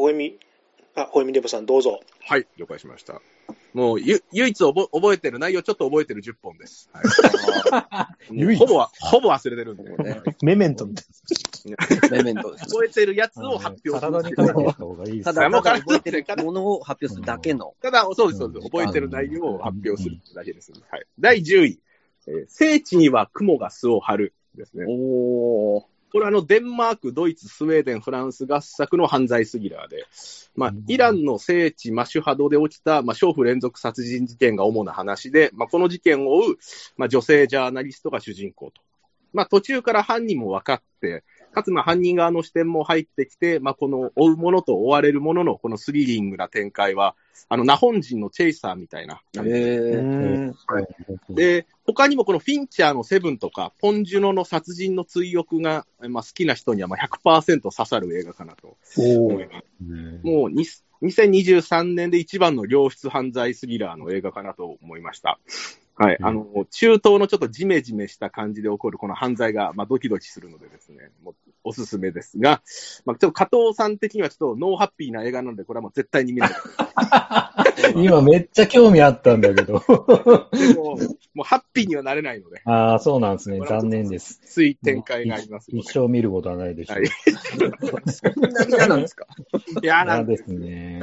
ゃあ、ほえみ、あ、ほえみデブさんどうぞ。はい、了解しました。もう、ゆ、唯一覚覚えてる内容、ちょっと覚えてる10本です。はい、ほぼは、ほぼ忘れてるんで。もうね、メメントみたいメメントです。覚えてるやつな。を発表す体にる書いておいた方がいいですたね。だ、覚えてるものを発表するだけの。ただ、そうです、そうです。覚えてる内容を発表するだけです。はい。第10位、えー聖地には雲が巣を張るですね。おー。これはあの、デンマーク、ドイツ、スウェーデン、フランス合作の犯罪スリラーで、まあ、イランの聖地マシュハドで起きた、まあ、娼婦連続殺人事件が主な話で、まあ、この事件を追う、まあ、女性ジャーナリストが主人公と。まあ、途中から犯人も分かって、かつ、まあ、犯人側の視点も入ってきて、まあ、この追うものと追われるものの、このスリリングな展開は、あの、ナホン人のチェイサーみたいな。えうー。んで、他にもこのフィンチャーのセブンとか、ポンジュノの殺人の追憶が、まあ、好きな人にはまあ100%刺さる映画かなとお思います。ーもうに2023年で一番の良質犯罪スリラーの映画かなと思いました。はい。うんあの、中東のちょっとジメジメした感じで起こるこの犯罪が、まあ、ドキドキするのでですね、もうおすすめですが、まあ、ちょっと加藤さん的にはちょっとノーハッピーな映画なので、これはもう絶対に見ない。今めっちゃ興味あったんだけど。でも、もうハッピーにはなれないので、ああ、そうなんですね。残念です。つい展開がありますので一生見ることはないでしょう。はいそんな嫌なんですか？いや、な嫌でんですすね。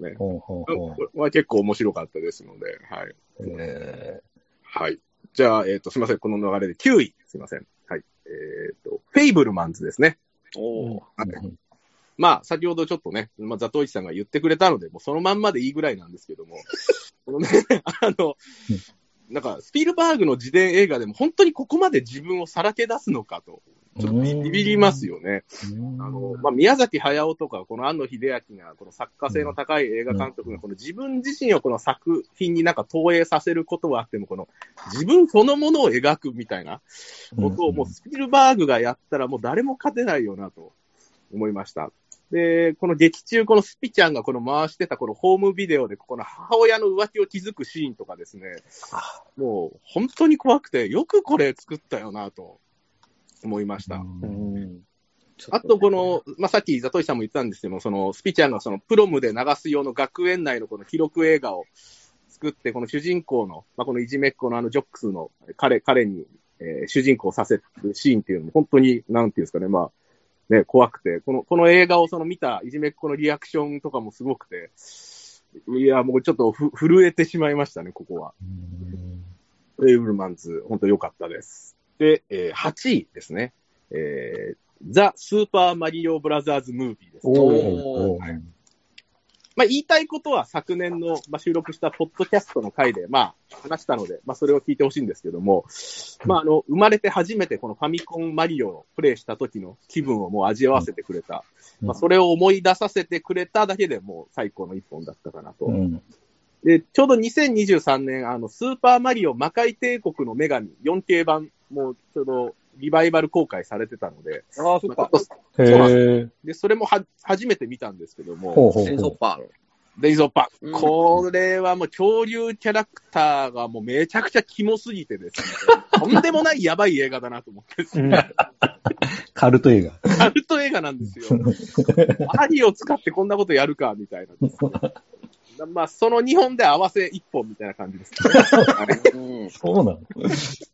ね。ほうほうほうこれは結構面白かったですので、はい。えはい。じゃあ、えっ、と、すみません。この流れで9位。すみません。はい。えっ、と、フェイブルマンズですね。おー。ーまあ、先ほどちょっとね、まあ、ザトウイチさんが言ってくれたので、もうそのまんまでいいぐらいなんですけども、このね、あの、なんか、スピルバーグの自伝映画でも本当にここまで自分をさらけ出すのかと、ちょっとビビりますよね。あの、まあ、宮崎駿とか、この庵野秀明が、この作家性の高い映画監督が、この自分自身をこの作品になんか投影させることはあっても、この自分そのものを描くみたいなことをもうスピルバーグがやったらもう誰も勝てないよなと思いました。で、この劇中、このスピちゃんがこの回してたこのホームビデオで、ここの母親の浮気を気づくシーンとかですね、もう本当に怖くて、よくこれ作ったよなと思いました。うん。あと、この、まあ、さっき、ザトイさんも言ったんですけども、その、スピちゃんがその、プロムで流す用の学園内のこの記録映画を作って、この主人公の、まあ、このいじめっ子のあの、ジョックスの彼、彼に、えー主人公をさせるシーンっていうのも、本当に、なんていうんですかね、まあ、ね、怖くて、この、この映画をその見たいじめっ子のリアクションとかもすごくて、いや、もうちょっとふ震えてしまいましたね、ここは。ウェイブルマンズ、本当良かったです。で、えー8位ですね。えーザ・スーパーマリオブラザーズ・ムービーです。おーまあ、言いたいことは昨年の、まあ、収録したポッドキャストの回で、まあ、話したので、まあ、それを聞いてほしいんですけども、まあ、あの、生まれて初めてこのファミコンマリオをプレイした時の気分をもう味わわせてくれた。うんまあ、それを思い出させてくれただけでもう最高の一本だったかなと。うんで、ちょうど2023年、あの、スーパーマリオ魔界帝国の女神 4K 版もちょうどリバイバル公開されてたので、ああ、そっか。へえ。で、それもは初めて見たんですけども、ほうほうセンソほッパデイゾーパン。うんこれはもう恐竜キャラクターがもうめちゃくちゃキモすぎてですね、とんでもないやばい映画だなと思ってですね、カルト映画。カルト映画なんですよ。マリオ使ってこんなことやるか、みたいな。まあ、その2本で合わせ1本みたいな感じです。そうなの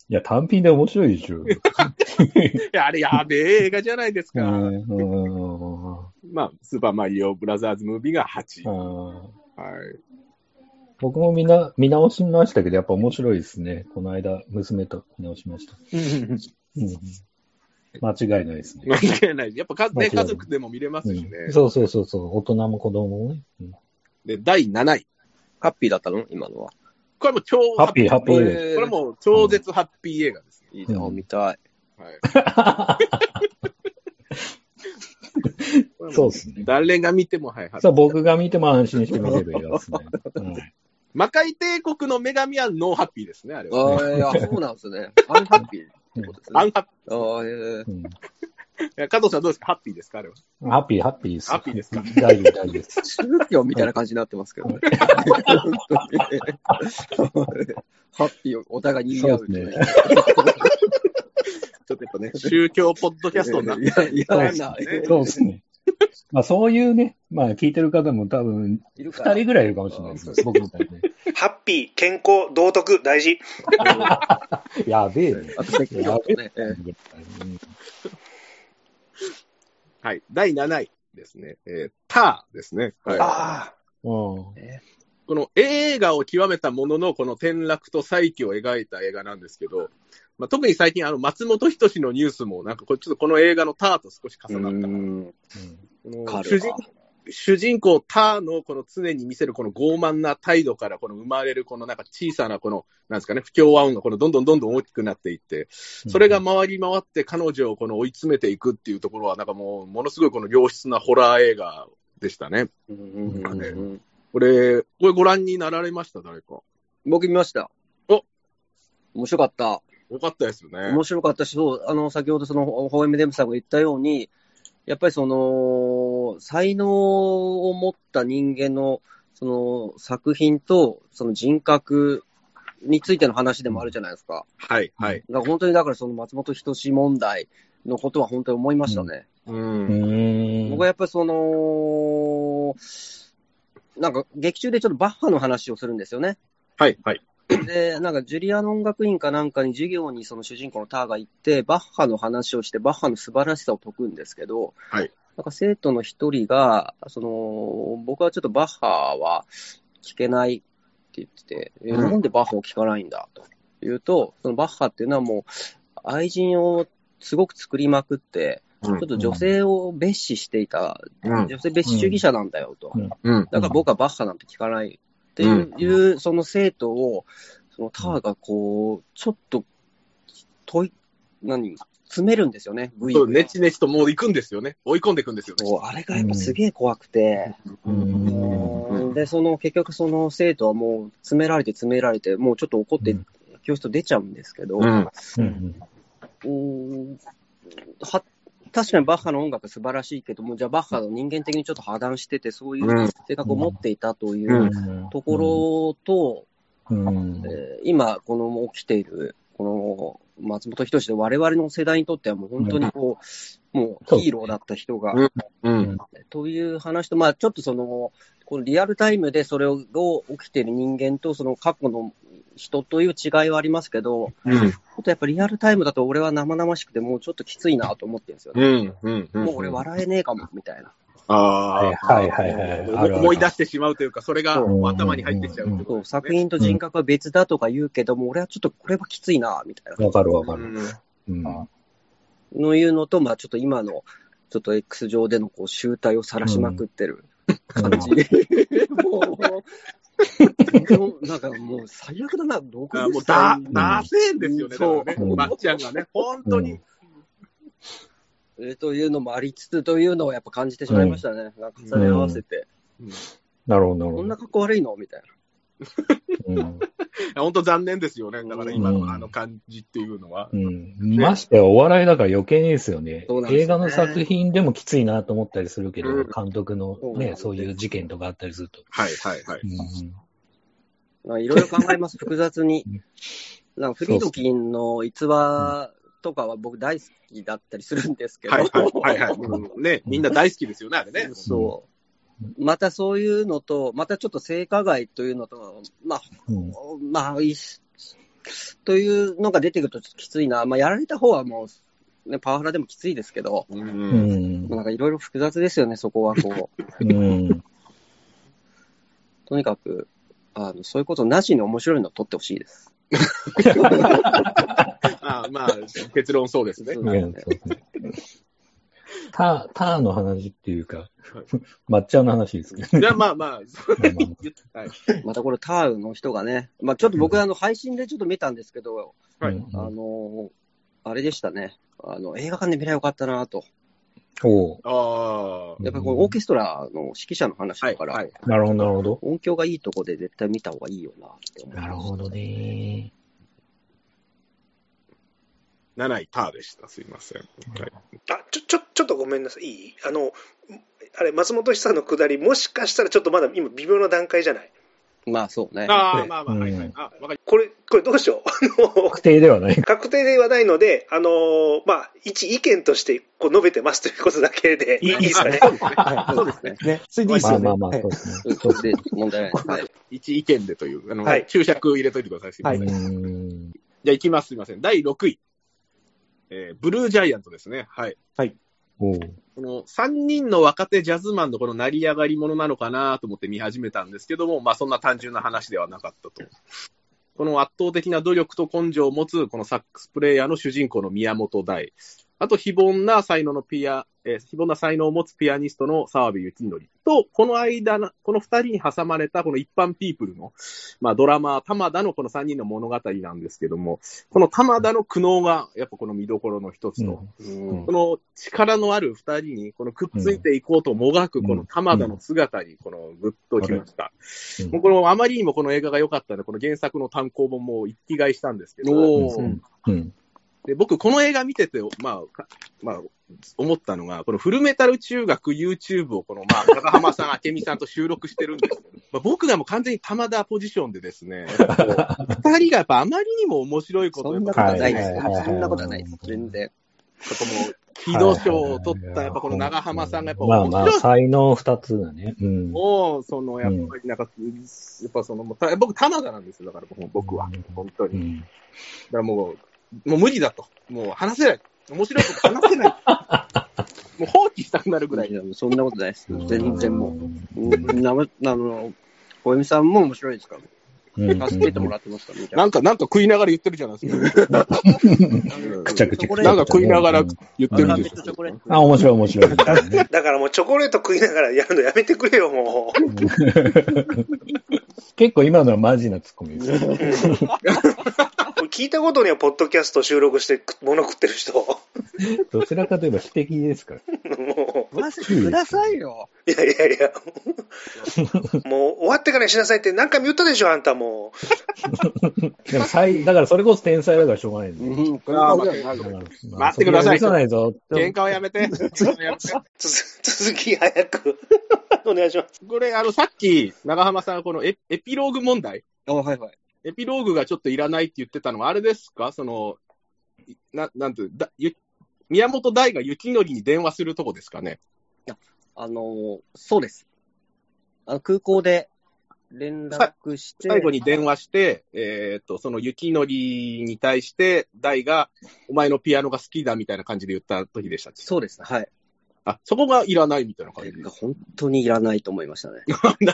いや、単品で面白いでしょ。いや、あれやべえ映画じゃないですか。まあ、スーパーマリオブラザーズムービーが8位。あはい。ー僕も見な見直しましたけど、やっぱ面白いですね。この間、娘と見直しました。うん間違いないですね。間違いない。やっぱか、ね、家族でも見れますしね。うんそうそうそうそう、大人も子供もね。うんで、第7位。ハッピーだったの？今のは。これもう超ハッピーハッピーえこれもう超絶ハッピー映画ですね。いいね。うん見たい。はい。そうですね。誰が見ても、はい、そう、僕が見ても安心して見れる映画ですね。うん魔界帝国の女神はノーハッピーですね、あれは、ね。ああ、いや、そうなんですね。アンハッピーってことですね。アンハッピああ、ええ 加藤さんどうですか？ハッピーですか？あれは。ハッピー、ハッピーです。ハッピーですか？大丈夫、大丈夫です。宗教みたいな感じになってますけどね。ハッピーをお互いに言い合ううね。ちょっとやっぱね、宗教ポッドキャストになっていや、いや、なそうですね。まあそういうね、まあ聞いてる方も多分、二人ぐらいいるかもしれないですよ。僕みたいにね。ハッピー、健康、道徳、大事。やべえね。あとね。ええうんはい。第7位ですね。えー、ターですね。はい。あうん。この映画を極めたものの、この転落と再起を描いた映画なんですけど、まあ、特に最近、あの、松本人志のニュースも、なんかこれちょっとこの映画のターと少し重なったかな。うんこのカル主人主人公ターのこの常に見せるこの傲慢な態度からこの生まれるこのなんか小さなこの、なんですかね、不協和音がこのどんどんどんどん大きくなっていって、それが回り回って彼女をこの追い詰めていくっていうところはなんかもうものすごいこの良質なホラー映画でしたね。うんうんうんうんこれ、これご覧になられました？誰か。僕見ました。お面白かった。よかったですよね。面白かったし、そう、あの、先ほどその、ホエムデムさんが言ったように、やっぱりその、才能を持った人間の、その、作品と、その人格についての話でもあるじゃないですか。はい、はい。だから本当に、だからその松本人志問題のことは本当に思いましたね。う。うんん。僕はやっぱりその、なんか劇中でちょっとバッハの話をするんですよね。はい、はい。で、なんかジュリアの音楽院かなんかに授業にその主人公のターが行って、バッハの話をして、バッハの素晴らしさを説くんですけど、はい。なんか生徒の一人が、その、僕はちょっとバッハは聞けないって言ってて、えうん。なんでバッハを聞かないんだ？と言うと、そのバッハっていうのはもう、愛人をすごく作りまくって、ちちょっと女性を蔑視していた、うん。女性蔑視主義者なんだよと。うん。うん。だから僕はバッハなんて聞かないっていう、いうその生徒を、そのターがこう、ちょっと、問い、何、詰めるんですよね、V そう、ねちねちともう行くんですよね。追い込んでいくんですよね。あれがやっぱすげえ怖くて、うんうんで、その結局その生徒はもう詰められて詰められて、もうちょっと怒ってうん教室を出ちゃうんですけど、うん。うん。うんは確かにバッハの音楽素晴らしいけども、じゃあバッハの人間的にちょっと破談してて、そういう性格を持っていたといううん。ところと、今、この起きている、この松本人志で我々の世代にとってはもう本当にこう、もうヒーローだった人が。という話と、まあちょっとその、このリアルタイムでそれを起きている人間とその過去の人という違いはありますけど、うん。ちょっとやっぱりリアルタイムだと俺は生々しくてもうちょっときついなと思ってるんですようね。ん。うん。うん。もう俺笑えねえかも、みたいな。ああ。はいはいはいはい思い出してしまうというか、それが頭に入ってきちゃうってことそう作品と人格は別だとか言うけども、俺はちょっとこれはきついな、みたいな。わかるわかる。うんうん。のいうのと、まあちょっと今の、ちょっと X 上でのこう集大を晒しまくってる感じ。もう、なんかもう最悪だな、あ60もうだ歳、ダセーんですよね、だそうね。うんまっちゃんがね、本当に。えーというのもありつつというのをやっぱ感じてしまいましたね。なんか重ね合わせて。なるほど、なるほど。こんな格好悪いの？みたいうん本当残念ですよね。だから今うんのあの感じっていうのは。うん。ましてやお笑いだから余計にですよね。ね映画の作品でもきついなと思ったりするけど、うん監督のね、そうそういう事件とかあったりすると。はいはいはい。うんな。いろいろ考えます、複雑にうん。なんかフリードキンの逸話とかは僕大好きだったりするんですけど。はいはいはいはい。うんね、みんな大好きですよね、あれね。そう。またそういうのと、またちょっと性加害というのと、まあ、うんまあ、いいしというのが出てくるとちょっときついな。まあ、やられた方はもう、ね、パワハラでもきついですけど、う。うんん。なんかいろいろ複雑ですよね、そこはこう。うん。とにかく、あの、そういうことなしに面白いのを撮ってほしいです。あまあ、結論そうですね。ター、ターの話っていうか、抹茶の話ですけどいや、まあまあ、まあま はい。またこれターウの人がね、まあちょっと僕あの配信でちょっと見たんですけど、はいうんあのあれでしたね。あの、映画館で見ればよかったなと。おうあやっぱりこのオーケストラの指揮者の話だから、はい。なるほど、なるほど。音響がいいとこで絶対見た方がいいよなって思いましたなるほどね。7位、ターでした。すいません。はい。あ、ちょ、ちょ、ちょっとごめんなさい。いい？あの、あれ、松本久さんのくだり、もしかしたらちょっとまだ今微妙な段階じゃない？まあそうね。ああ、まあまあ、うんはいはい。あ、わかりこれ、これどうしよう？あの、確定ではない。確定ではないので、あのーまあ、一意見としてこう述べてますということだけでいいいいですかね。そうですね。ね。それでいすよね。まあまあまあ、はいそうですね。うんそれで問題ないです。はい。一意見でという、あの、はい注釈入れといてください。すいません。うーん。じゃあ行きます。すいません。第6位。えーブルージャイアントですね。はい。おうこの3人の若手ジャズマンのこの成り上がりものなのかなと思って見始めたんですけども、まあそんな単純な話ではなかったと。この圧倒的な努力と根性を持つこのサックスプレイヤーの主人公の宮本大。あと、非凡な才能のピア、えー非凡な才能を持つピアニストの澤部幸則と、この間の、この二人に挟まれたこの一般ピープルの、まあドラマー、玉田のこの三人の物語なんですけども、この玉田の苦悩がやっぱこの見どころの一つと、うん。この力のある二人に、このくっついていこうともがく、この玉田の姿に、このぐっときました。うん。もうこのあまりにもこの映画が良かったので、この原作の単行本も一気買いしたんですけど、うん。うん。で僕、この映画見てて、まあ、かまあ、思ったのが、このフルメタル中学 YouTube をこの、まあ、高浜さん、明美さんと収録してるんですけど、まあ、僕がもう完全に玉田ポジションでですね、二人がやっぱあまりにも面白いことをそんなことはないですそんなことはないです。全然。この、キード賞を取った、やっぱこの長浜さんがやっぱまあまあ、面白い。才能二つだね。うん。もう、その、やっぱりなんか、やっぱその、僕、玉田なんですよ、だから僕は。本当に。だうん。からもう、もう無理だと。もう話せない。面白いこと話せない。もう放棄したくなるぐらい。いやそんなことないです。全然もうう。うんなま、あの、小泉さんも面白いですか？ら。ん。助けてもらってますか？ら、めちゃなんか、なんか食いながら言ってるじゃないですか。なんか食いながら言ってるんですよ。あ、面白い面白い。だからもうチョコレート食いながらやるのやめてくれよ、もう。結構今のはマジなツッコミです。聞いたことには、ポッドキャスト収録してく物食ってる人。どちらかといえば指摘ですから。も食わせてくださいよ。う、いやいやいや。もう終わってからにしなさいって何回も言ったでしょ、あんたも でも才、だからそれこそ天才だからしょうがないんだよ。うん、これは待ってくださいさないぞ。喧嘩はやめて。続き早く。お願いします。これ、あの、さっき、長浜さんがこのエエピローグ問題あ、はいはい。エピローグがちょっといらないって言ってたのは、あれですか？その、いななんていうだゆ宮本大が雪のりに電話するとこですかね？あの、そうです。あの空港で連絡して、最後に電話して、えーっと、その雪のりに対して、大が、お前のピアノが好きだみたいな感じで言った時でしたそうです。はい。あ、そこがいらないみたいな感じ？で。本当にいらないと思いましたね。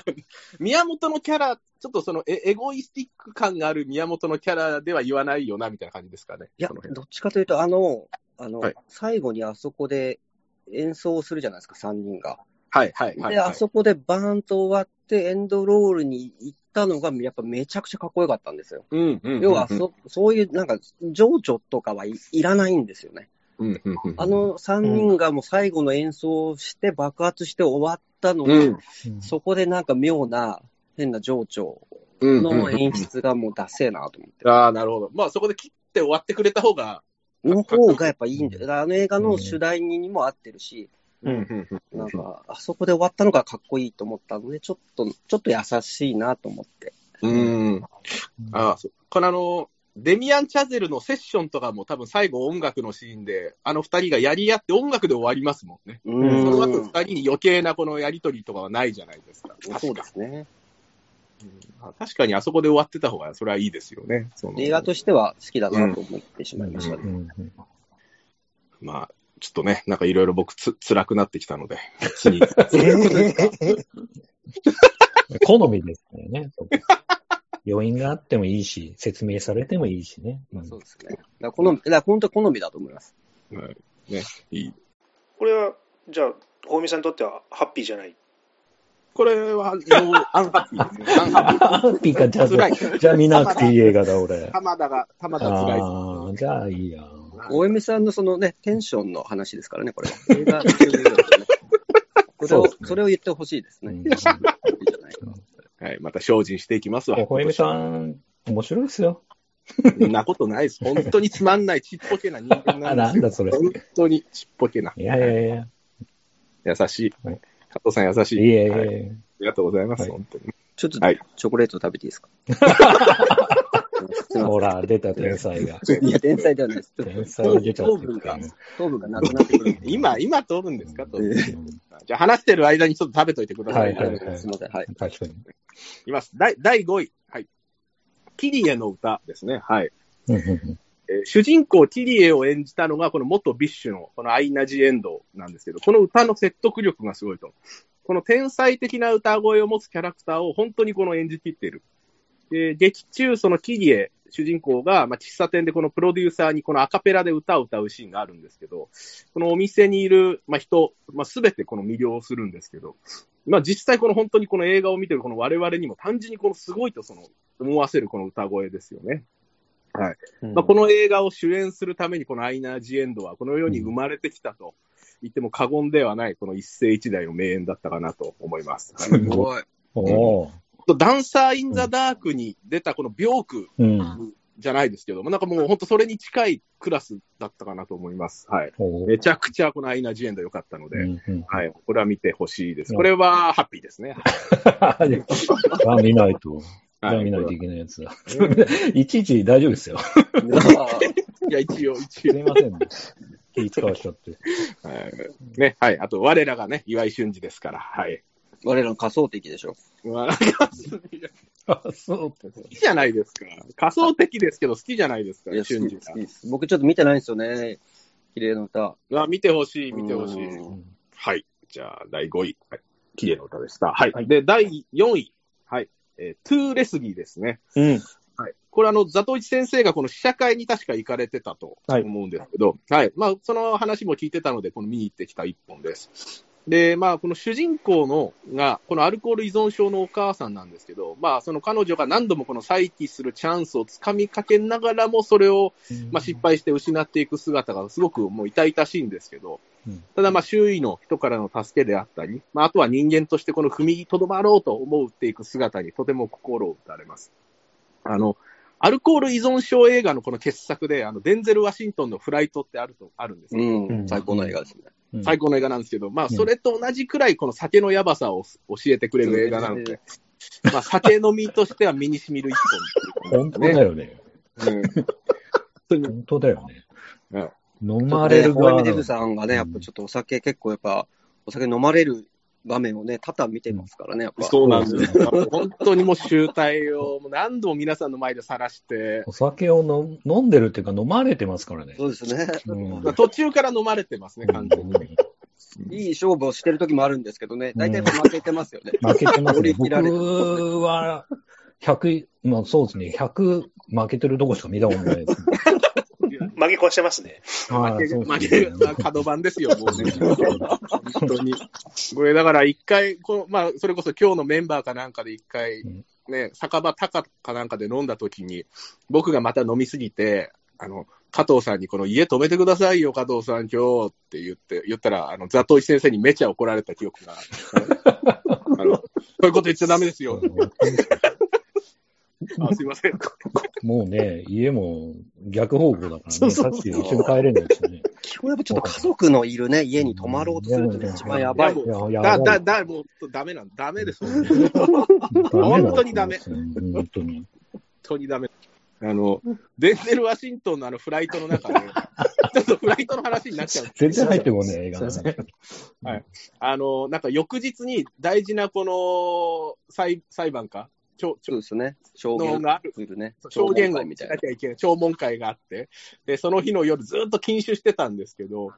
宮本のキャラ、ちょっとそのエエゴイスティック感がある宮本のキャラでは言わないよな、みたいな感じですかね？いやどっちかというと、あの、あの、はい最後にあそこで演奏をするじゃないですか、3人が。はい、はい、はい。で、あそこでバーンと終わって、エンドロールに行ったのが、やっぱめちゃくちゃかっこよかったんですよ。うん、うん。要はそ、そういう、なんか、情緒とかはい、いらないんですよね。うん、うん、うん。あ、の3人がもう最後の演奏をして爆発して終わったのに、うん、そこでなんか妙な変な情緒うん。の演出がもうダセえなと思って。ああ、なるほど。まあ、そこで切って終わってくれた方が、の方がやっぱいいんだよ。あの映画の主題にも合ってるし、うん。なんか、あそこで終わったのがかっこいいと思ったので、ちょっと、ちょっと優しいなと思って。うん。ああ、そう。このあの、デミアン・チャゼルのセッションとかも多分最後音楽のシーンで、あの二人がやり合って音楽で終わりますもんね。うその後ん。二人に余計なこのやりとりとかはないじゃないですか。そうですね。あ確かにあそこで終わってた方がそれはいいですよね。映画としては好きだなと思ってしまいましたまあ、ちょっとね、なんかいろいろ僕つ辛くなってきたので、次。好みですからね。余韻があってもいいし、説明されてもいいしね。まあそうですね。だから好み、だから本当好みだと思います。はいね、いい。これは、じゃあ、大見さんにとってはハッピーじゃない？これは、アンハッピーですね。アンハッピー。か、じゃあ、じゃあ見なくていい映画だ、俺。玉田が、玉田辛いああ、じゃあいいや。大江さんのそのね、テンションの話ですからね、これは。映画ねそれをそれを言ってほしいですね。うんいいじゃないかはい、また精進していきますわ。ほえみさん、面白いですよ。そんなことないです。本当につまんないちっぽけな人間あ、なですよ。なんんだそれ。本当にちっぽけな。いやいやいや。優しい。加藤さん優しい。いえいはいあえ。りがとうございます、はい本当に。ちょっと、はいチョコレート食べていいですか？ほら、出た天才が。いや、天才ではないです。ちょっ天才が出ちゃ糖分が糖分がなくなってくるんで。今、今取るんですか？と。えじゃあ話してる間にちょっと食べといてください。はいはいはいすみません。はい。確かに。いきます。第第5位。はい。キリエの歌ですね。はい。えー主人公キリエを演じたのが、この元ビッシュの、このアイナ・ジ・エンドなんですけど、この歌の説得力がすごいと。この天才的な歌声を持つキャラクターを本当にこの演じきっている。で、劇中、そのキリエ、主人公が、まあ、喫茶店でこのプロデューサーにこのアカペラで歌を歌うシーンがあるんですけど、このお店にいる、まあ、人、まあ、すべてこの魅了するんですけど、まあ、実際この本当にこの映画を見てるこの我々にも単純にこのすごいとその思わせるこの歌声ですよね。はい。まあ、この映画を主演するために、このアイナー・ジ・エンドは、この世に生まれてきたと言っても過言ではない、この一世一代の名演だったかなと思います。はいすごい。おーダンサー・イン・ザ・ダークに出たこのビョ。じゃないですけども、なんかもう本当それに近いクラスだったかなと思います。はい。めちゃくちゃこのアイナ・ジ・エンド良かったので、うんうんはい。これは見てほしいです。これはハッピーですね。あ、見ないと。あはい。見ないといけないやつだ。いちいち大丈夫ですよ。いや、一応、一応。すいませんね。気使わしちゃって。はいね、はい。あと、我らがね、岩井俊二ですから、はい。我らの仮想的でしょ。まあなんかあ、そう。好きじゃないですか。仮想的ですけど好きじゃないですかいや、、俊二が好きです。僕ちょっと見てないんですよね。綺麗な歌。まあ見てほしい、見てほしい。うんはい。じゃあ、第5位。はい。綺麗な歌でした。はい。はいで、第4位。はい。えートゥーレスギーですね。うん。はい。これあの、ザトイチ先生がこの試写会に確か行かれてたとはい思うんですけど、はい。まあ、その話も聞いてたので、この見に行ってきた一本です。で、まあ、この主人公のが、このアルコール依存症のお母さんなんですけど、まあ、その彼女が何度もこの再起するチャンスをつかみかけながらも、それを、まあ、失敗して失っていく姿がすごくもう痛々しいんですけどうん、ただまあ周囲の人からの助けであったり、まあ、あとは人間としてこの踏みとどまろうと思っていく姿にとても心を打たれます。あの、アルコール依存症映画のこの傑作で、あの、デンゼル・ワシントンのフライトってあると、あるんですよ。うん、うん最高の映画ですね。うん。最高の映画なんですけど、まあ、うん。それと同じくらいこの酒のやばさを 教えてくれる映画なので、まあ、酒飲みとしては身に染みる一本。本当だよね。うん。本当だよね。うん。飲まれる側のホエミデブさんがね、やっぱちょっとお酒結構やっぱ、お酒飲まれる場面をね、多々見てますからね、やっぱ。そうなんですよ。本当にもう集大を何度も皆さんの前で晒して、お酒を飲飲んでるっていうか飲まれてますからね。そうですね。うん途中から飲まれてますね、完全に。いい勝負をしてる時もあるんですけどね、大体負けてますよね。負けてますね。僕は、100、まあそうですね、100負けてるとこしか見たことないですね。負け越してますね。ああ負け、そう負け、ですねまあ角番ですよ、もうね。本当に。これだから一回、このまあ、それこそ今日のメンバーかなんかで一回うん、ね、酒場高かなんかで飲んだ時に、僕がまた飲みすぎて、あの、加藤さんにこの家止めてくださいよ、加藤さん今日って言って、言ったら、あの、ザトイ先生にめちゃ怒られた記憶が。あの、そういうこと言っちゃダメですよ。あすいません。もうね、家も逆方向だからね、そうそうそうさっき一緒に帰れないですよね。基本やっぱちょっと家族のいるね、家に泊まろうとするとね、一番やばい。いやいや、やだ、だ、ばい。だ、もう、ダメなんダメです。本当にダメうん本当に。本当にダメ。あの、デンゼル・ワシントンのあのフライトの中で、ちょっとフライトの話になっちゃう全然入ってこない映画だね。あの、なんか翌日に大事なこの裁裁判か、ちょちょそうですね。証言のがある。ね。証言をしな。きゃいけない、聴聞会があって、で、その日の夜ずっと禁酒してたんですけど、うん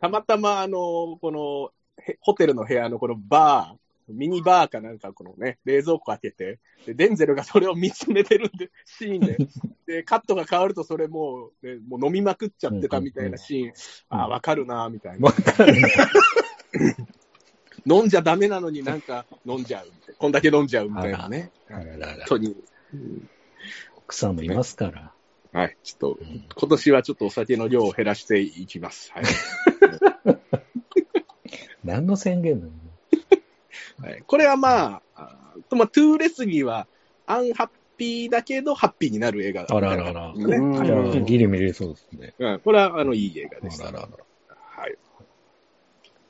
たまたまあの、この、へホテルの部屋のこのバー、ミニバーかなんかこのね、冷蔵庫開けて、で、デンゼルがそれを見つめてるんで、シーンで、で、カットが変わるとそれもう、ね、もう飲みまくっちゃってたみたいなシーン、ああ、わかるな、みたいな。わかるね 飲んじゃダメなのになんか飲んじゃう。こんだけ飲んじゃうみたいなね。あららら本当に。奥さんもいますから。はい。ちょっと、うん今年はちょっとお酒の量を減らしていきます。はい。何の宣言なの？はい、これはまあ、まあ、トゥーレスギーは、アンハッピーだけど、ハッピーになる映画だあらららねうんじゃあ、ギリ見れそうですね。うん、これは、あの、いい映画でした。あらららはい。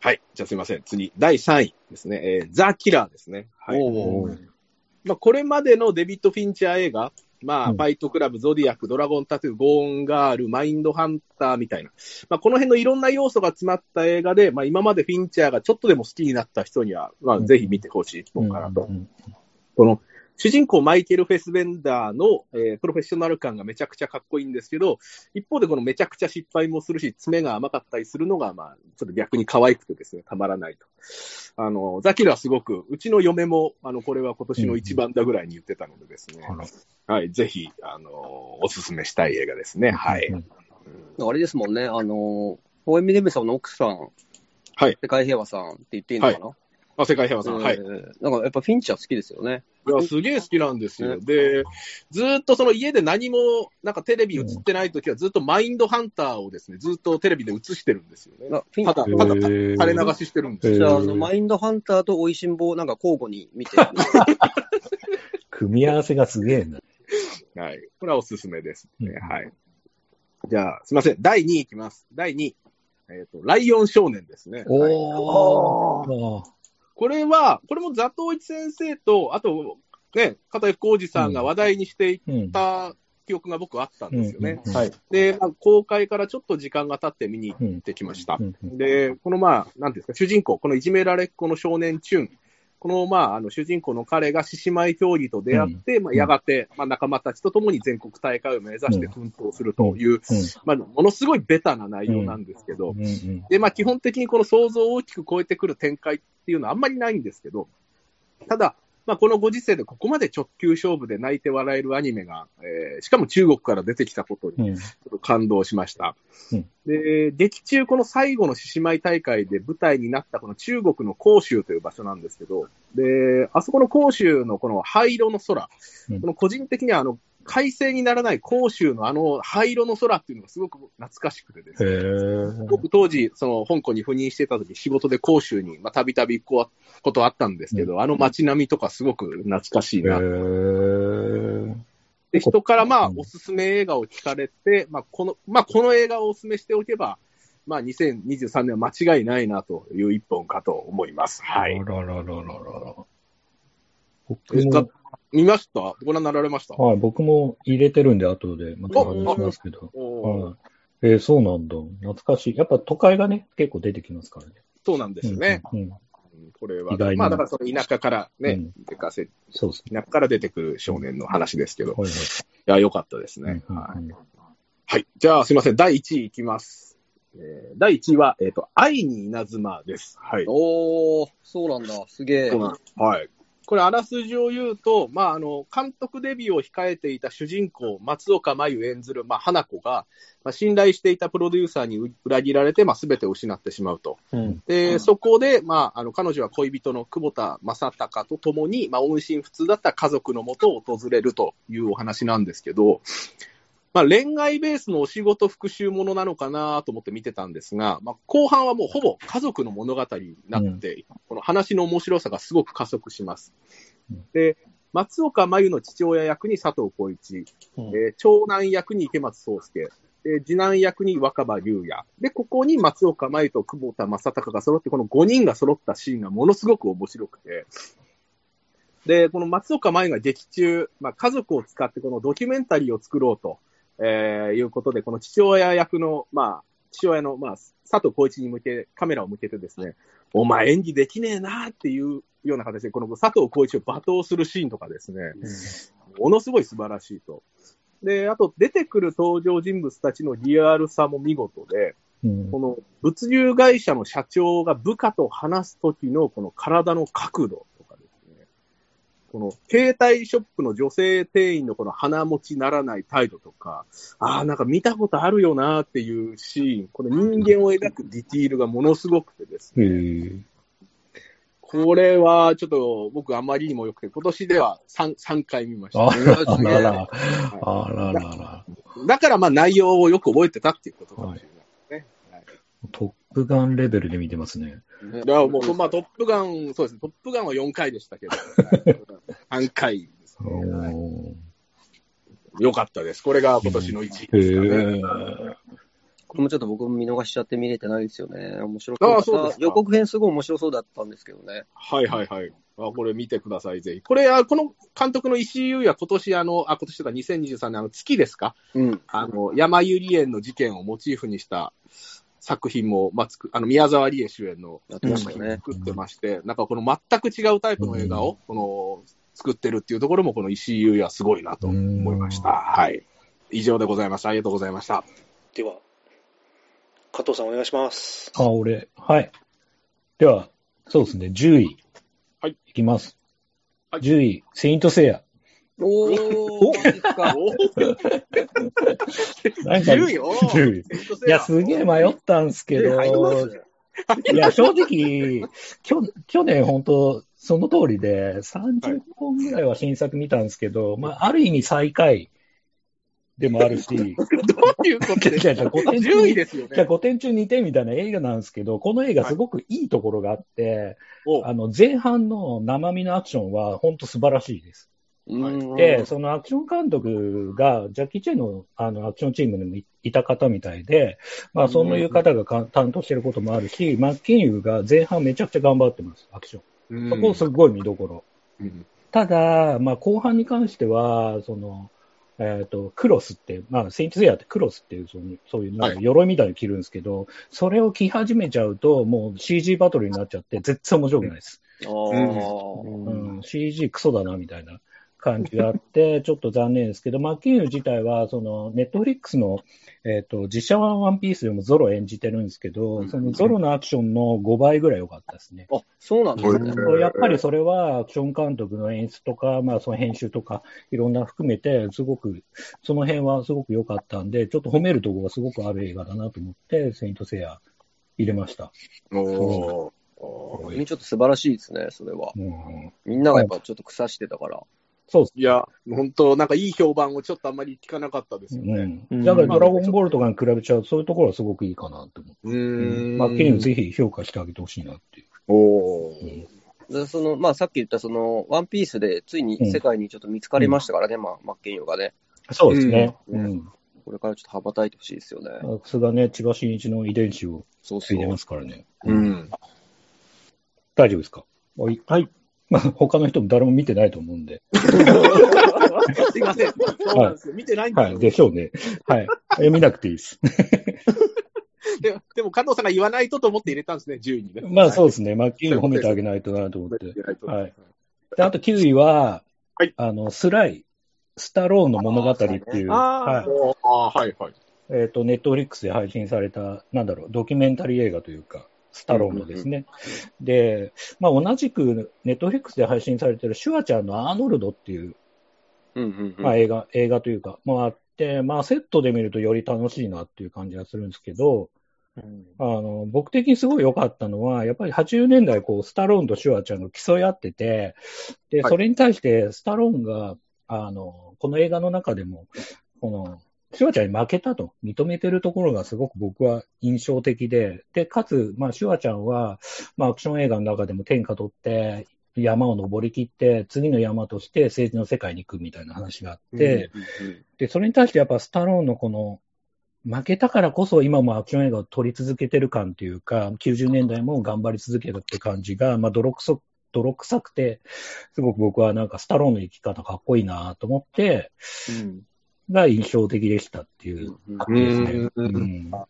はい。じゃあすいません。次、第3位ですね。えーザ・キラーですね。はい。おーまあ、これまでのデビッド・フィンチャー映画、まあ、うんファイトクラブ、ゾディアック、ドラゴンタトゥー、ゴーンガール、マインドハンターみたいな、まあ、この辺のいろんな要素が詰まった映画で、まあ、今までフィンチャーがちょっとでも好きになった人には、まあ、うんぜひ見てほしい一本かなと。うんこの、主人公マイケル・フェスベンダーの、えープロフェッショナル感がめちゃくちゃかっこいいんですけど、一方でこのめちゃくちゃ失敗もするし、爪が甘かったりするのが、まあ、ちょっと逆に可愛くてですね、たまらないと。あの、ザキルはすごく、うちの嫁も、あの、これは今年の一番だぐらいに言ってたのでですね、あらはい、ぜひ、あの、おすすめしたい映画ですね。はい。うんあれですもんね、あの、ホエミデムさんの奥さん、はい。世界平和さんって言っていいのかな、あ、世界平和さん、はい。いえーなんかやっぱフィンチャー好きですよね。や、すげえ好きなんですよ。ねで、ずーっとその家で何も、なんかテレビ映ってない時はずっとマインドハンターをですね、ずっとテレビで映してるんですよね。なフィンただ、ただ、垂れ流ししてるんですよ。じゃあ、の、マインドハンターと美味しん坊なんか交互に見て、組み合わせがすげえな。はい。これはおすすめですね。うんはい。じゃあ、すいません。第2位いきます。第2位。えっ、と、ライオン少年ですね。はいおー。これは、これもザトウイチ先生と、あと、ね、片井浩二さんが話題にしていうん。た記憶が僕はあったんですよね。で、まあ、公開からちょっと時間が経って見に行ってきました。うんで、このまあ、なんていうんですか、主人公、このいじめられっ子の少年チュン、このまあ、あの、主人公の彼が獅子舞競技と出会って、まあ、やがて、まあ、仲間たちと共に全国大会を目指して奮闘するという、まあ、ものすごいベタな内容なんですけど、うん。うん。で、まあ、基本的にこの想像を大きく超えてくる展開っていうのはあんまりないんですけど、ただ、まあ、このご時世でここまで直球勝負で泣いて笑えるアニメが、えーしかも中国から出てきたことにうん。ちょっと感動しました。うん。で、劇中この最後の獅子舞大会で舞台になったこの中国の広州という場所なんですけど、で、あそこの広州のこの灰色の空、うん。この個人的にはあの、快晴にならない広州のあの灰色の空っていうのがすごく懐かしくてですへね。ー僕当時、その香港に赴任してた時、仕事で広州に、まあ、たびたび行くことあったんですけど、あの街並みとかすごく懐かしいへな。ーで、人からまあ、うんおすすめ映画を聞かれて、まあ、この、まあ、この映画をおすすめしておけば、まあ、2023年は間違いないなという一本かと思います。はい。あらららららら。僕も、見ました？ご覧になられました？はい、僕も入れてるんで、後でまた話しますけど。えーそうなんだ。懐かしい。やっぱ都会がね、結構出てきますからね。そうなんですね。うん。うんうんこれは意外。にまあ、だからその田舎からねうん、出かせ、そうです田舎から出てくる少年の話ですけど、ね。はいはい。いや、良かったですうんね。うんはいうんはい。じゃあ、すいません。第1位いきます。えー第1位は、えっ、と、愛に稲妻です。はい。おー、そうなんだ、すげえ。そうなんはい。これ、あらすじを言うと、まあ、あの、監督デビューを控えていた主人公、松岡真優演ずる、まあ、花子が、まあ、信頼していたプロデューサーに裏切られて、まあ、すべてを失ってしまうと。うんで、そこで、まあ、あの、彼女は恋人の久保田正孝と共に、まあ、音信不通だった家族のもとを訪れるというお話なんですけど、まあ、恋愛ベースのお仕事復讐ものなのかなと思って見てたんですが、まあ、後半はもうほぼ家族の物語になって、この話の面白さがすごく加速します。うん。で、松岡真優の父親役に佐藤浩一、うん。えー長男役に池松壮亮、で次男役に若葉龍也。で、ここに松岡真優と久保田正孝が揃って、この5人が揃ったシーンがものすごく面白くて、で、この松岡真優が劇中、まあ、家族を使ってこのドキュメンタリーを作ろうと、えーいうことで、この父親役の、まあ、父親の、まあ、佐藤浩一に向け、カメラを向けてですね、お前演技できねえなっていうような形で、この佐藤浩一を罵倒するシーンとかですね、ものすごい素晴らしいと。で、あと出てくる登場人物たちのリアルさも見事で、うん。この物流会社の社長が部下と話す時のこの体の角度この携帯ショップの女性店員のこの鼻持ちならない態度とか、ああ、なんか見たことあるよなっていうシーン、この人間を描くディティールがものすごくてですね、これはちょっと僕あまりにも良くて、今年では 3, 3回見ました。あらら、あららら。だからまあ内容をよく覚えてたっていうことかもしれないですね。はいプガンレベルで見てますね。いや、もう、まあ、トップガン、そうですね。トップガンは4回でしたけど、3回ですおね。ーよかったです。これが今年の1位へですかね。ーこれもちょっと僕も見逃しちゃって見れてないんですよね。面白かった。あそうですか予告編すごい面白そうだったんですけどね。はいはいはい。あこれ見てください、ぜひ。これ、あこの監督の石井優也、今年あの、あ、今年とか2023年、あの、月ですか？うん。あの、山ゆり園の事件をモチーフにした作品も、まあ、つくあの、宮沢りえ主演のやってましたよね。作ってまして、なんかこの全く違うタイプの映画を、この、作ってるっていうところも、この石井優也はすごいなと思いました。はい。以上でございました。ありがとうございました。では、加藤さんお願いします。あ、俺。はい。では、そうですね、10位。はい。いきます。はい10位、セイントセイヤ。お。お なんか10位おー10位。いや、すげえ迷ったんですけど、いや、正直、きょ去年本当、その通りで、30本ぐらいは新作見たんですけど、まあ、ある意味最下位でもあるし、どういうことでいやいや5点中10位ですよじゃあね。5点中2点みたいな映画なんですけど、この映画すごくいいところがあって、おあの、前半の生身のアクションは本当素晴らしいです。うんで、そのアクション監督が、ジャッキー・チェンのあのアクションチームにもいいた方みたいで、まあ、そういう方がか担当してることもあるし、マッケンユーが前半めちゃくちゃ頑張ってます、アクション。そこすごい見どころ。うん。ただ、まあ、後半に関しては、その、えっ、と、クロスって、まあ、セイントセイヤってクロスっていう、そのそういう、なんか鎧みたいに着るんですけど、それを着始めちゃうと、もう CG バトルになっちゃって、絶対面白くないです。うん、CG クソだな、みたいな感じがあって、ちょっと残念ですけど、マッケンユー自体は、その、ネットフリックスの、えっ、と、実写版ワンピースでもゾロ演じてるんですけど、そのゾロのアクションの5倍ぐらい良かったですね。あ、そうなんですね。やっぱりそれはアクション監督の演出とか、まあその編集とか、いろんな含めて、すごく、その辺はすごく良かったんで、ちょっと褒めるところがすごくある映画だなと思って、セイントセイヤ入れました。おー本当にちょっと素晴らしいですね、それは。うん、みんながやっぱちょっと腐してたから。そうですいや、本当なんかいい評判をちょっとあんまり聞かなかったですよね。うん。だからドラゴンボールとかに比べちゃう、そういうところはすごくいいかなと思って。うーん。まあ、ケンぜひ評価してあげてほしいなっていう。おーでその、まあさっき言ったその、ワンピースでついに世界にちょっと見つかりましたからね、まあ、マッケンヨがね。そうですね。ううんん。これからちょっと羽ばたいてほしいですよね。さすがね、千葉真一の遺伝子をそうそう継いでま。すからね。うん。大丈夫ですか？はい。はい。まあ、他の人も誰も見てないと思うんで。すいません。そうなんですよ。見てないんですよ。はい。でしょうね。はい。え見なくていいです。で でも、加藤さんが言わないとと思って入れたんですね、10位にね。まあそうですね。マッキーを褒めてあげないとなと思って。はい。で、あと9位は、はいあの、スライ、スタローンの物語っていう、あはいー。あー、はい、はい。えっ、と、ネットフリックスで配信された、なんだろう、ドキュメンタリー映画というか、スタローンのですね。で、まあ同じく、ネットフリックスで配信されてるシュワちゃんのアーノルドっていう。まあ映画、映画というか、まああって、まあセットで見るとより楽しいなっていう感じがするんですけど、あの、僕的にすごい良かったのは、やっぱり80年代、こう、スタローンとシュワちゃんが競い合ってて、で、はいそれに対して、スタローンが、あの、この映画の中でも、この、シュワちゃんに負けたと。認めてるところがすごく僕は印象的で、で、かつ、まあ、シュワちゃんは、まあ、アクション映画の中でも天下取って、山を登り切って、次の山として政治の世界に行くみたいな話があって、うんうんで、それに対してやっぱスタローンのこの、負けたからこそ今もアクション映画を撮り続けてる感というか、90年代も頑張り続けるって感じが、まあ泥臭泥臭くて、すごく僕はなんかスタローンの生き方かっこいいなと思って、が印象的でしたっていううん感じですね。ううんん。だか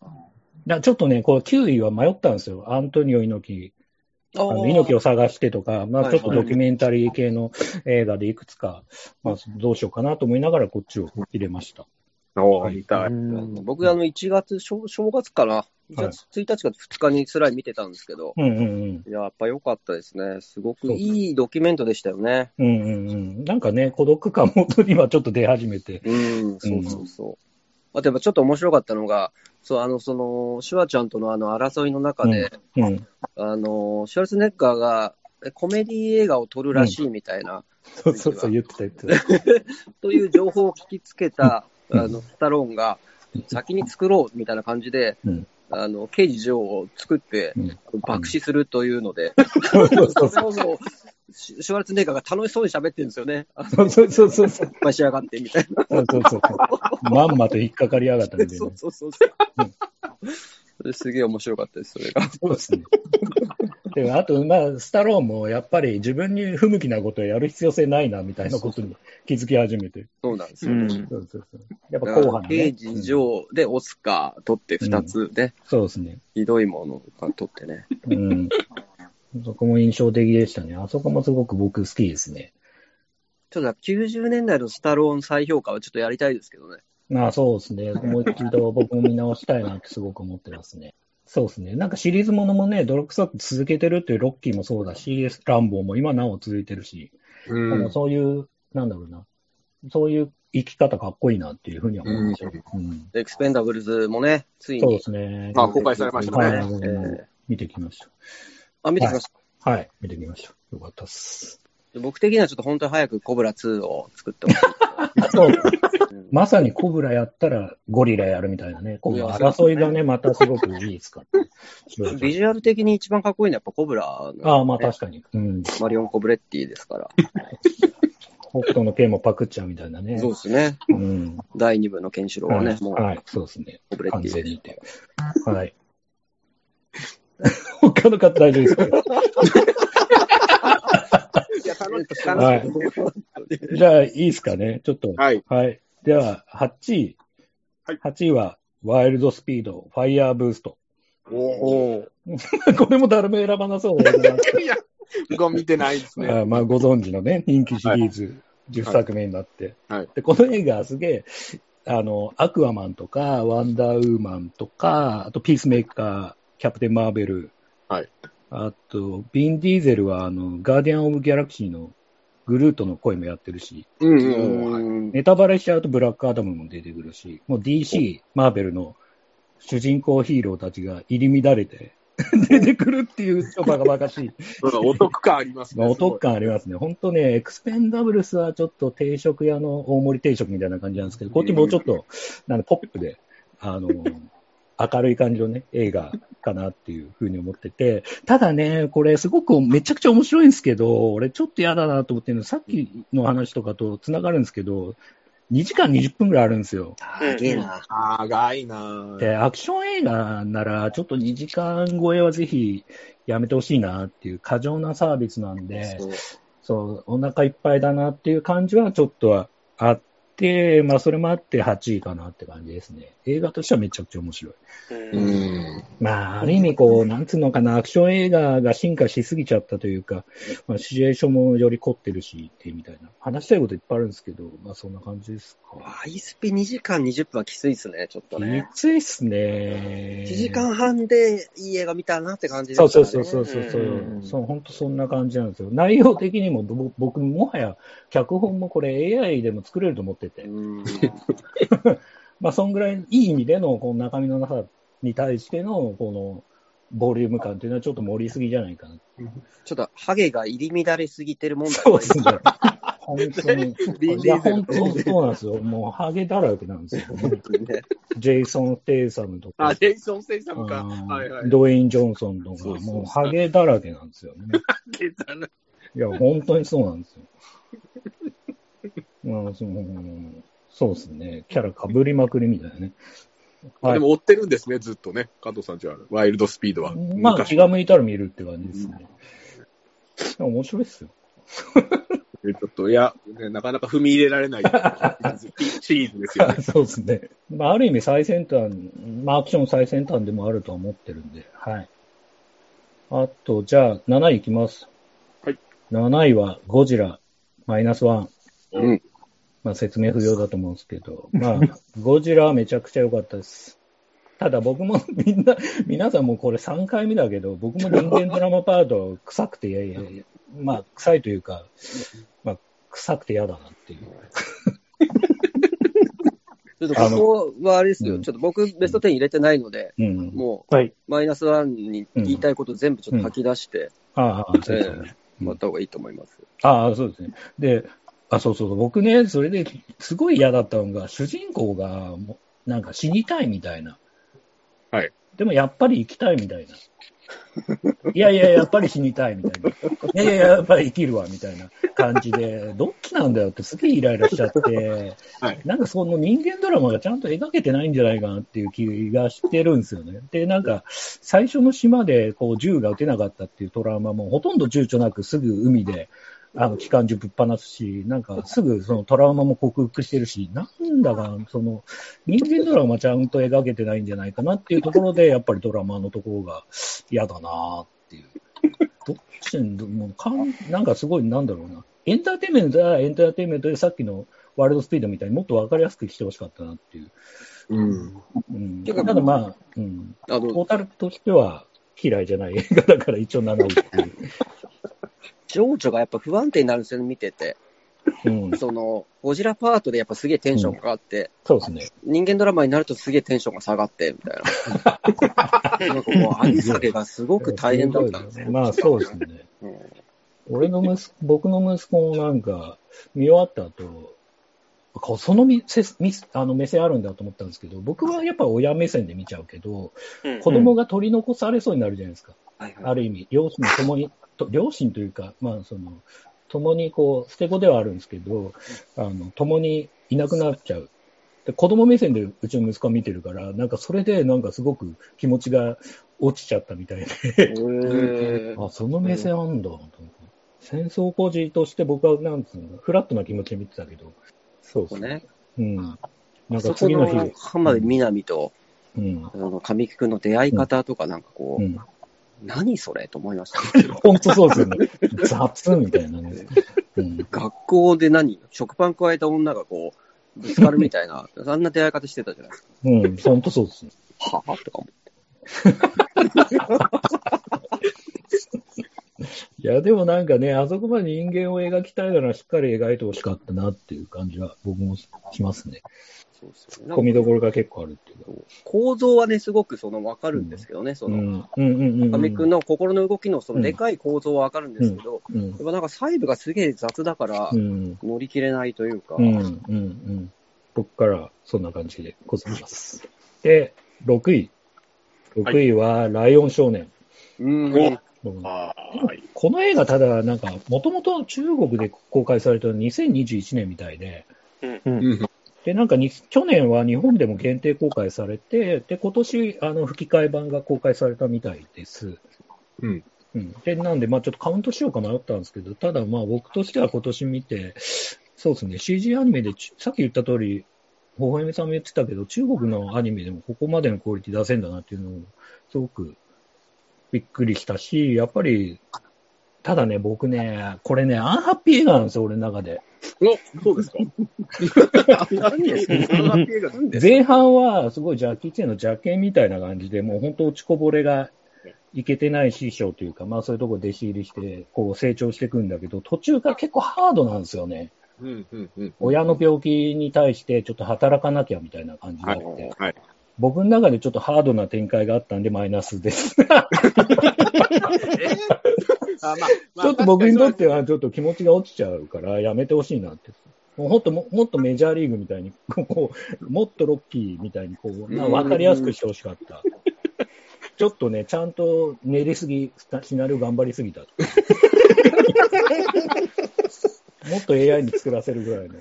らちょっとね、こう9位は迷ったんですよ。アントニオ猪木。あの猪木を探してとか、まあちょっとドキュメンタリー系の映画でいくつか、まあどうしようかなと思いながらこっちを入れました。おー、見たい。僕、あの、1月、正正月かな？1月1日か2日にスライ見てたんですけど、うんうんうん。いや、やっぱ良かったですね。すごくいいドキュメントでしたよね。うんうんうん。なんかね、孤独感も今ちょっと出始めて。うん、そうそうそう。あとやっぱちょっと面白かったのが、そう、あの、その、シュワちゃんとのあの争いの中で、うん。あの、シュワルツェネッガーがえコメディ映画を撮るらしいみたいな、そうそうそう、言ってた言ってた。という情報を聞きつけた、あの、スタローンが、先に作ろうみたいな感じで、うんあの、刑事ジョーを作って、うん爆死するというので、それをもう、シシュワルツェネッガーが楽しそうに喋ってるんですよね。あそうそうそうそう。そう召し上がってみたいな。そうそうそう。まんまと引っかかりやがったんで、ね。そうそうそうそう。すげえ面白かったです、それが。そうですね。であと、まあ、スタローンもやっぱり自分に不向きなことをやる必要性ないな、みたいなことに気づき始めて。そうなんですよ。うん。そうそうそう。やっぱ後半のね。刑事上でオスカー取って2つで、そうですね。ひどいものが取ってね。うん。そこも印象的でしたね。あそこもすごく僕好きですね。ちょっと90年代のスタローン再評価はちょっとやりたいですけどね。まあそうですね。もう一度僕も見直したいなってすごく思ってますね。そうですね。なんかシリーズものもね、泥臭く続けてるっていうロッキーもそうだし、ランボーも今なお続いてるし、うんそういう、なんだろうな、そういう生き方かっこいいなっていうふうには思いました。うんエクスペンダブルズもね、ついにそうで。すね。まあ公開されましたねはい、見てきました。あ、見てきました。はい、見てきました。よかったっす。僕的にはちょっと本当に早くコブラ2を作ってほしい。そう。うんまさにコブラやったらゴリラやるみたいなね。この争いがね、またすごくいいですから。ビジュアル的に一番かっこいいのはやっぱコブラの、ああ、まあ確かに。うん。マリオン・コブレッティですから。北斗の剣もパクっちゃうみたいなね。そうですね。うん。第2部のケンシロウはね、もうはい、そうですね。コブレッ完ティ。はい。他の方大丈夫ですか？いや、楽しはいじゃあ、いいですかね。ちょっと。はい。はい。では、8位。はい8位は、ワイルドスピード、ファイヤーブースト。おおー これも誰も選ばなそう いや、僕は見てないですね。あまあ、ご存知のね、人気シリーズ10作目になって。はいで、この映画すげえ、あの、アクアマンとか、ワンダーウーマンとか、あとピースメーカー、キャプテン・マーベル。はい。あと、ビン・ディーゼルは、あの、ガーディアン・オブ・ギャラクシーのグルートの声もやってるし、うんうん。はいうんネタバレしちゃうとブラックアダムも出てくるし、もう DC、マーベルの主人公ヒーローたちが入り乱れて 出てくるっていう、ちょっとバカバカしい。うんお得感ありますね。まあ、お得感ありますね。本当ね、エクスペンダブルスはちょっと定食屋の大盛り定食みたいな感じなんですけど、こっちもうちょっと、なんでポップで、あの、明るい感じのね、映画かなっていうふうに思ってて、ただね、これすごくめちゃくちゃ面白いんですけど、俺ちょっと嫌だなと思ってるの、さっきの話とかと繋がるんですけど、2時間20分ぐらいあるんですよ。すげえな。長いなで、アクション映画なら、ちょっと2時間超えはぜひやめてほしいなっていう過剰なサービスなんで、そうお腹いっぱいだなっていう感じはちょっとはあって、まあそれもあって8位かなって感じですね。映画としてはめちゃくちゃ面白い。ううんん。まあ、ある意味こう、なんつうのかな、アクション映画が進化しすぎちゃったというか、まあシチュエーションもより凝ってるしってみたいな。話したいこといっぱいあるんですけど、まあそんな感じですか？アイスピ2時間20分はきついっすね、ちょっとね。きついっすね。1時間半でいい映画見たなって感じですそうからね。そうそうそうそう、うんそう、本当そんな感じなんですよ。内容的にもぼ僕、もはや脚本もこれ AI でも作れると思ってて、うんまあそんぐらいいい意味でのこの中身のなさに対してのこのボリューム感っていうのはちょっと盛りすぎじゃないかな。ちょっとハゲが入り乱れすぎてる問題そうですね。本当に。いや、本当そうなんですよ。もうハゲだらけなんですよ。本当にね。ジェイソン・テイサムとか。あ、ジェイソン・セイサムか。うんはいはい。ドウェイン・ジョンソンとか、もうハゲだらけなんですよね。ケザルいや、本当にそうなんですよ。まあ、そのそうですね。キャラかぶりまくりみたいなね。はいでも追ってるんですね、ずっとね。加藤さんちは。ワイルドスピードは。まあ、昔気が向いたら見るって感じですね。でも面白いっすよ。ちょっと、いや、ねなかなか踏み入れられない シリーズですよね。そうですね。まあ、ある意味最先端、まあ、アクション最先端でもあるとは思ってるんで、はい。あと、じゃあ、7位いきます。はい。7位は、ゴジラ、マイナスワン。うん。まあ、説明不要だと思うんですけど、まあ、ゴジラはめちゃくちゃ良かったです。ただ僕も みんな、皆さんもこれ3回目だけど、僕も人間ドラマパート臭くて、いやいやいや、まあ、臭いというか、まあ、臭くて嫌だなっていう。ちょっとここはあれですよ。うんちょっと僕ベスト10入れてないので、うん。もはい。うマイナスワンに言いたいこと全部ちょっと吐き出してああ、そうですよね。もらった方がいいと思います。ああ、そうですね。で、あ、そうそうそう、僕ね、それですごい嫌だったのが、主人公がもうなんか死にたいみたいな。はい。でもやっぱり生きたいみたいな。いやいや、やっぱり死にたいみたいな。いやいやいや、やっぱり生きるわみたいな感じで、どっちなんだよってすげえイライラしちゃって、はいなんかその人間ドラマがちゃんと描けてないんじゃないかなっていう気がしてるんですよね。で、なんか、最初の島でこう銃が撃てなかったっていうトラウマも、ほとんど躊躇なくすぐ海で、あの、機関銃ぶっ放すし、なんかすぐそのトラウマも克服してるし、なんだか、その、人間ドラマちゃんと描けてないんじゃないかなっていうところで、やっぱりドラマのところが嫌だなっていう。どっちにもうかん、なんかすごい、なんだろうな。エンターテインメントはエンターテインメントでさっきのワールドスピードみたいにもっとわかりやすくしてほしかったなっていう。うん。うん、ただまあ、うん、あの、トータルとしては嫌いじゃない映画だから一応7位っていう。情緒がやっぱ不安定になるんですよね、見てて。うん、その、ゴジラパートでやっぱすげえテンションが上がって、そうですね。人間ドラマになるとすげえテンションが下がって、みたいな。なんかこう、上げ下げがすごく大変だったんですよ。まあそうですね。うん俺の息子、僕の息子もなんか、見終わった後、そのみせみあの目線あるんだと思ったんですけど、僕はやっぱ親目線で見ちゃうけど、うん子供が取り残されそうになるじゃないですか。はいはいある意味、両親ともに、と両親というか、まあその、共にこう、捨て子ではあるんですけど、あの、共にいなくなっちゃう。で子供目線でうちの息子は見てるから、なんかそれでなんかすごく気持ちが落ちちゃったみたいで、あ、その目線あんだ。戦争孤児として僕はなんつうの、フラットな気持ちで見てたけど、そうそう。ね。うん。なんか次の日、の浜辺美波と、うん。あの、神木くんの出会い方とかなんかこう、うん。何それと思いましたね。本当そうですよね。雑みたいなね。うん。学校で何食パン加えた女がこう、ぶつかるみたいな、あんな出会い方してたじゃないですか。うん、本当そうですね。はぁとか思って。いや、でもなんかね、あそこまで人間を描きたいならしっかり描いてほしかったなっていう感じは僕もしますね。そうですよね込みどころが結構あるっていうか。構造はね、すごくその分かるんですけどね、その、うん、うん、うんうん。神木くんの心の動きのそのでかい構造は分かるんですけど、うんやっぱなんか細部がすげえ雑だからう、ん、乗り切れないというか、うん、うん、うん。僕からそんな感じでございます。で、6位。6位は、ライオン少年。うん。おうんはい。この映画、ただ、なんか、もともと中国で公開されたの2021年みたいで、うん。で、なんかに、去年は日本でも限定公開されて、で、今年、あの、吹き替え版が公開されたみたいです。うん。うん。で、なんで、まあちょっとカウントしようか迷ったんですけど、ただまあ僕としては今年見て、そうですね、CG アニメでち、さっき言った通り、ほほえみさんも言ってたけど、中国のアニメでもここまでのクオリティ出せんだなっていうのを、すごくびっくりしたし、やっぱり、ただね、僕ね、これね、アンハッピー映画なんですよ、俺の中で。お、そうですか？前半はすごいジャッキー・チェンの邪剣みたいな感じで、もう本当落ちこぼれがいけてない師匠というか、まあそういうところ弟子入りして、こう成長していくんだけど、途中から結構ハードなんですよね。うん、うん、うん。親の病気に対してちょっと働かなきゃみたいな感じがあって、はい。僕の中でちょっとハードな展開があったんでマイナスです。あまあ、まあ ちょっと僕にとってはちょっと気持ちが落ちちゃうからやめてほしいなって。もうほんとももっとメジャーリーグみたいに、こう、もっとロッキーみたいに、こう、なわかりやすくしてほしかった。ちょっとね、ちゃんと練りすぎ、シナリオ頑張りすぎた。もっと AI に作らせるぐらいの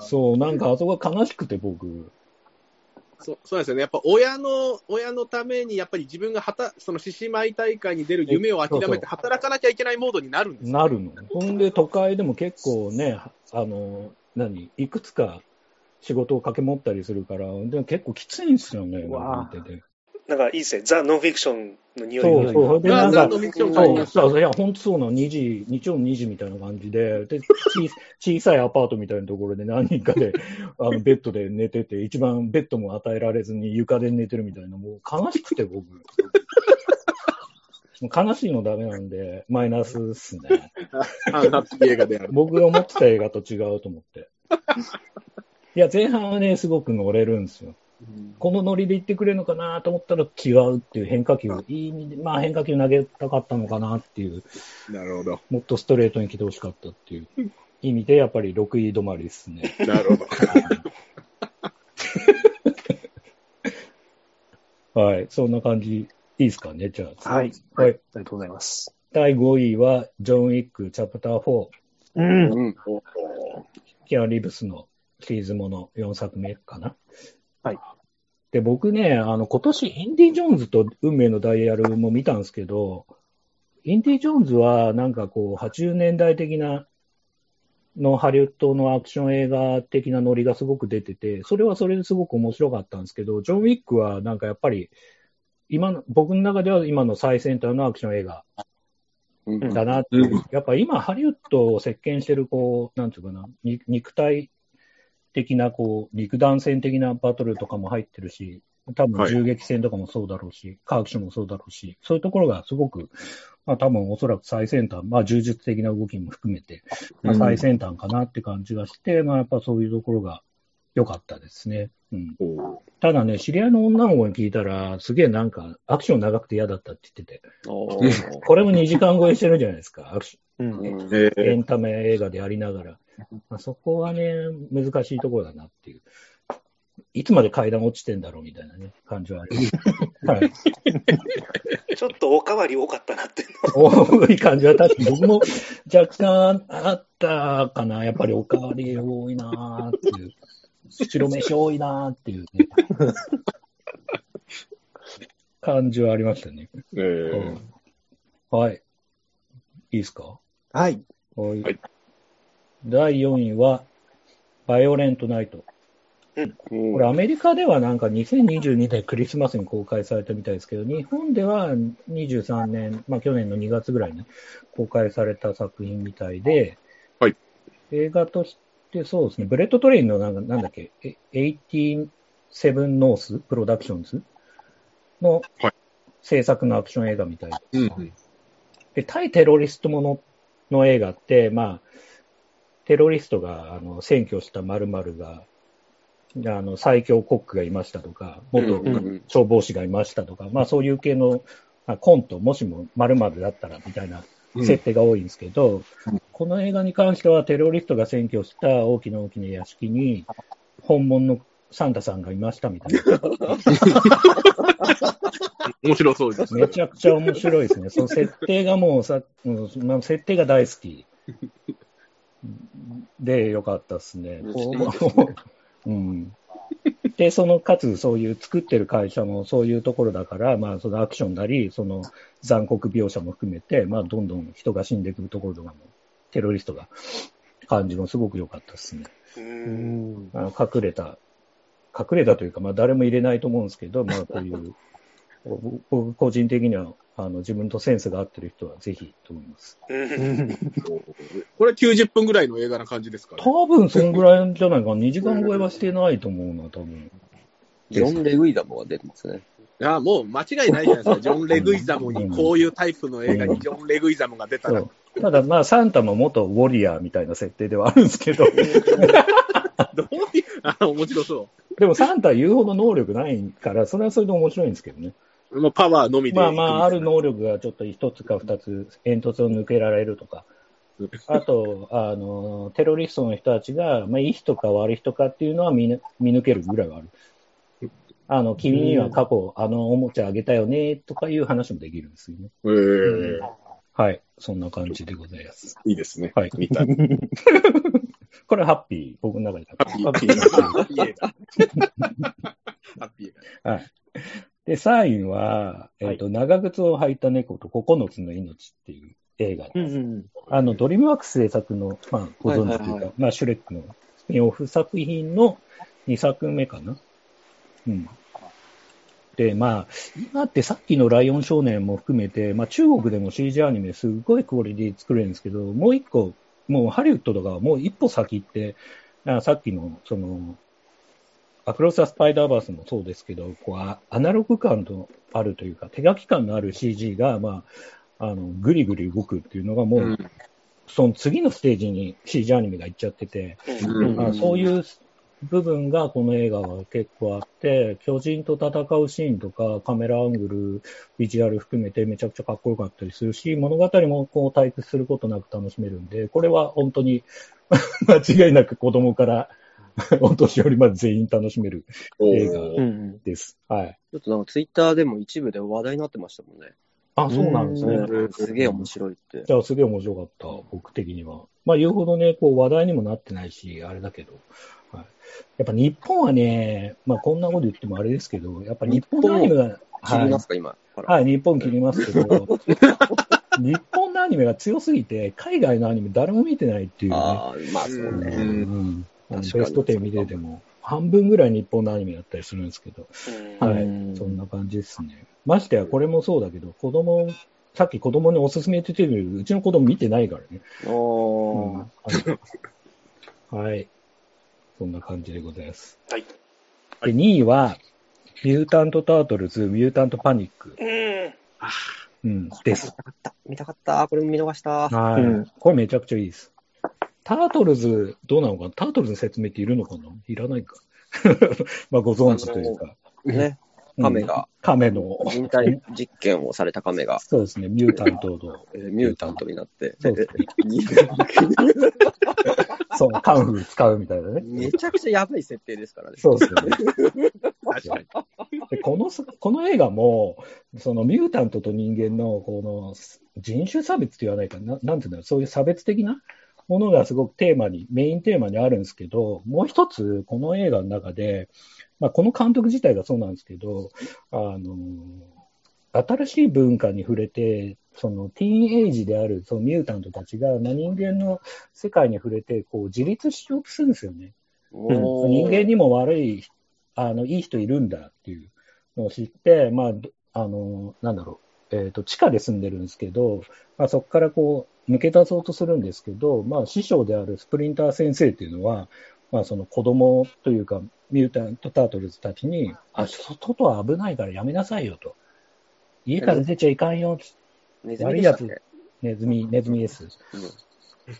そう、なんかあそこが悲しくて僕。そうそうなんですよね。やっぱ親の、親のために、やっぱり自分がはた、その獅子舞大会に出る夢を諦めて働かなきゃいけないモードになるんですよ、なるの。ほんで、都会でも結構ね、あの、何、いくつか仕事を掛け持ったりするから、でも結構きついんですよね、わ見てて。なんかいいですね。ザ・ノンフィクションの匂いが。そうそう。で、なんかそう、そう、いや、本当そうなの、2時、日曜の2時みたいな感じで、で、小小さいアパートみたいなところで何人かで、あの、ベッドで寝てて、一番ベッドも与えられずに床で寝てるみたいな、もう悲しくて僕。悲しいのダメなんで、マイナスっすね。あナッピー映画である。僕が思ってた映画と違うと思って。いや、前半はね、すごく乗れるんですよ。このノリで言ってくれるのかなと思ったら違うっていう変化球、いい意味で、まあ変化球投げたかったのかなっていう、なるほど。もっとストレートに来てほしかったっていう意味で、やっぱり6位止まりですね。なるほど。はい。そんな感じ、いいですかね、じゃあ。はい。はい。ありがとうございます。第5位は、ジョン・ウィック、チャプター4、うん。うん。キアン・リブスのシリーズもの4作目かな。はい。で、僕ね、あの、今年、インディ・ジョーンズと運命のダイヤルも見たんですけど、インディ・ジョーンズは、なんかこう、80年代的な、のハリウッドのアクション映画的なノリがすごく出てて、それはそれですごく面白かったんですけど、ジョン・ウィックはなんかやっぱり、今の、僕の中では今の最先端のアクション映画うんだなっていう。やっぱ今、ハリウッドを席巻してる、こう、なんていうかな、に肉体的な、こう、肉弾戦的なバトルとかも入ってるし、多分はい銃撃戦とかもそうだろうし、カーアクションもそうだろうし、そういうところがすごく、まあ多分おそらく最先端、まあ柔術的な動きも含めて、まあ、最先端かなって感じがして、まあやっぱそういうところが良かったですね。うん。ただね、知り合いの女の子に聞いたら、すげえなんか、アクション長くて嫌だったって言ってて、これも2時間超えしてるじゃないですか、アクシうん。うんエンタメ映画でやりながら。まあ、そこはね、難しいところだなっていう。いつまで階段落ちてんだろうみたいなね、感じはあります。はい。ちょっとおかわり多かったなっていう多い感じは確かに僕も若干あったかな。やっぱりおかわり多いなーっていう。白飯多いなーっていうね。感じはありましたね。えーはい。いいですか？はい。はい。はい第4位は、バイオレントナイト。これアメリカではなんか2022年クリスマスに公開されたみたいですけど、日本では23年、まあ去年の2月ぐらいに公開された作品みたいで、はい。映画としてそうですね、ブレットトレインのなんかなんだっけ、え87ノース？プロダクションズ？のはい。制作のアクション映画みたいでうん。で、対テロリストものの映画って、まあ、テロリストがあの占拠した〇〇が、あの最強コックがいましたとか、元消防士がいましたとか、まあそういう系のあコント、もしも〇〇だったらみたいなうん設定が多いんですけど、うんこの映画に関してはテロリストが占拠した大きな大きな屋敷に、本物のサンタさんがいましたみたいな。面白そうです。めちゃくちゃ面白いですね。その設定がもうさ、もうまあ設定が大好き。で、よかったですね。うん。で、その、かつ、そういう作ってる会社もそういうところだから、まあ、そのアクションなり、その残酷描写も含めて、まあ、どんどん人が死んでいくところとかも、テロリストが感じもすごく良かったですね。うん。あの隠れた、隠れたというか、まあ、誰も入れないと思うんですけど、まあ、こういう、僕個人的には、あの、自分とセンスが合ってる人はぜひと思います。うん。これ90分ぐらいの映画な感じですかね。多分、そんぐらいじゃないかな。2時間超えはしてないと思うな、多分。ジョン・レグイダモが出てますね。いや、もう間違いないじゃないですか。ジョン・レグイザムに、こういうタイプの映画にジョン・レグイザムが出たら。ただ、まあ、サンタも元ウォリアーみたいな設定ではあるんですけど、どういう、あ、面白そでもサンタは言うほど能力ないから、それはそれで面白いんですけどね。う。もうパワーのみでまあまあ、あるの。能力がちょっと一つか二つ煙突を抜けられるとか、あと、あの、テロリストの人たちが、まあ、いい人か悪い人かっていうのは見ぬ見抜けるぐらいはある。あの、君には過去、あのおもちゃあげたよね、とかいう話もできるんですよね。えー、はい。そんな感じでございます。いいですね。はい見たい。これハッピー。僕の中でハッピー。ハッピー。ハッピー。ハッピー。はい。で、3位は、えっ、と、長靴を履いた猫と9つの命っていう映画です。うん。あの、ドリームワークス制作の、まあ、ご存知というか、はいはいはまあ、シュレックのスピンオフ作品の2作目かな。うん。で、まあ、今ってさっきのライオン少年も含めて、まあ、中国でも CG アニメすごいクオリティ作れるんですけど、もう一個、もうハリウッドとかもう一歩先行って、あさっきの、その、アクロス・ア・スパイダーバースもそうですけど、こうアアナログ感のあるというか、手書き感のある CG が、まあ、あの、ぐりぐり動くっていうのがもう、うん。その次のステージに CG アニメが行っちゃってて、うん。あそういう部分がこの映画は結構あって、巨人と戦うシーンとか、カメラアングル、ビジュアル含めてめちゃくちゃかっこよかったりするし、物語もこう退屈することなく楽しめるんで、これは本当に 間違いなく子供から お年寄りまで全員楽しめる映画。です。はい。ちょっとなんかツイッターでも一部で話題になってましたもんね。あ、そうなんですね。うんすげえ面白いって。じゃあ、すげえ面白かった、僕的には。まあ、言うほどね、こう、話題にもなってないし、あれだけど。はい、やっぱ日本はね、まあ、こんなこと言ってもあれですけど、やっぱ日本のアニメが、はい切りますか、今から。はい、日本切りますけど、日本のアニメが強すぎて、海外のアニメ誰も見てないっていうね。ああ、まあそううんね。うんベスト10見てても、半分ぐらい日本のアニメだったりするんですけど、うんはい、うんそんな感じですね。ましてや、これもそうだけど、子供、さっき子供におすすめって言ってるうちの子供見てないからね。おー。あのはい。そんな感じでございます。はい。で、2位は、ミュータント・タートルズ・ミュータント・パニック、うん。うん、です。見たかった。見たかった。これも見逃した。はい、うんこれめちゃくちゃいいです。タートルズ、どうなのか？なタートルズの説明っているのかな？いらないか。まあ、ご存知というか。ね。うん亀が、亀の、人体実験をされた亀が、そうですね、ミュータントの、えーミュータントになって、そうですねに そう、カンフー使うみたいなね。めちゃくちゃやばい設定ですからね。そうですよね。確かに。でこのす、この映画も、そのミュータントと人間の、この人種差別って言わないかな、なんていうんだろう、そういう差別的なものがすごくテーマに、メインテーマにあるんですけど、もう一つ、この映画の中で、まあ、この監督自体がそうなんですけど、あの、新しい文化に触れて、そのティーンエイジであるそのミュータントたちが、まあ、人間の世界に触れて、こう自立しようとするんですよね。おー人間にも悪い、あの、いい人いるんだっていうのを知って、まあ、どあの、なんだろう、えっ、と、地下で住んでるんですけど、まあ、そこからこう、抜け出そうとするんですけど、まあ、師匠であるスプリンター先生っていうのは、まあ、その子供というか、ミュータント・タートルズたちに、あ、外は危ないからやめなさいよと。家から出ちゃいかんよ、ネズミ悪いネズミ、ネズミです。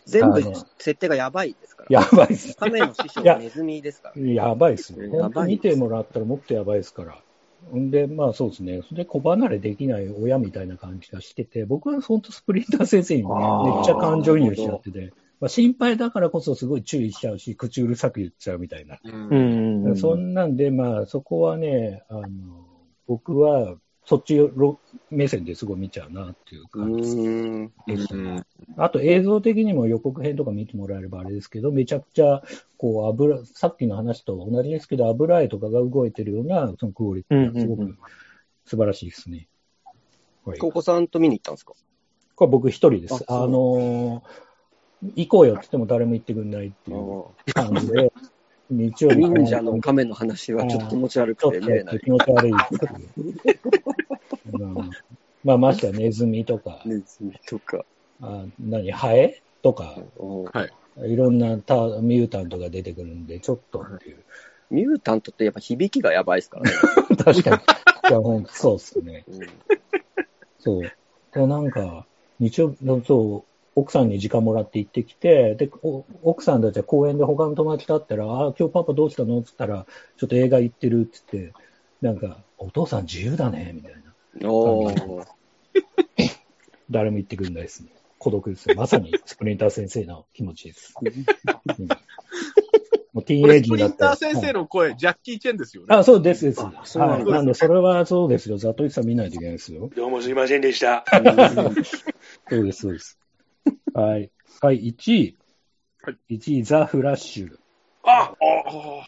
全部あの設定がやばいですから。やばいっす。亀の師匠はネズミですから。やばいですよ。見てもらったらもっとやばいですから。んで、まあそうですね。それで子離れできない親みたいな感じがしてて、僕は本当スプリンター先生にめっちゃ感情移入しちゃってて、まあ、心配だからこそすごい注意しちゃうし、口うるさく言っちゃうみたいな。うんうん。そんなんで、まあそこはね、あの、僕はそっちろ目線ですごい見ちゃうなっていうう感じです。ねあと映像的にも予告編とか見てもらえればあれですけど、めちゃくちゃ、こう、油、さっきの話と同じですけど、油絵とかが動いてるような、そのクオリティがすごく素晴らしいですね。はい。こ高校さんと見に行ったんですか？れ僕一人です。ああのー行こうよって言っても誰も行ってくんないっていう感じで、日曜日忍者の亀の話はちょっと気持ち悪くて見れない。と気持ち悪いう。う んまあ、ましてやネズミとか、ネズミとか。あ何、ハエとか、おーいろんなタミュータントが出てくるんで、ちょっとっていう。ミュータントってやっぱ響きがやばいですからね。確かに。いや、ほんとそうっすね。うんそう。で、なんか、日曜日、そう、奥さんに時間もらって行ってきて、で、お奥さんたちは公園で他の友達と会ったら、ああ、今日パパどうしたのって言ったら、ちょっと映画行ってるって言って、なんか、お父さん自由だね、みたいな。おー誰も言ってくんないですね。孤独ですよ。まさにスプリンター先生の気持ちです。うんもうティーンエイこれ、スプリンタジになったらー先生の声、ジャッキー・チェンですよね。あ、そうです、です。はい。そうなんだなんで、それはそうですよ。ザトイさん見ないといけないですよ。どうもすいませんでした。そうです、そうです。はい。はい、1位。はい1位、ザ・フラッシュ。あ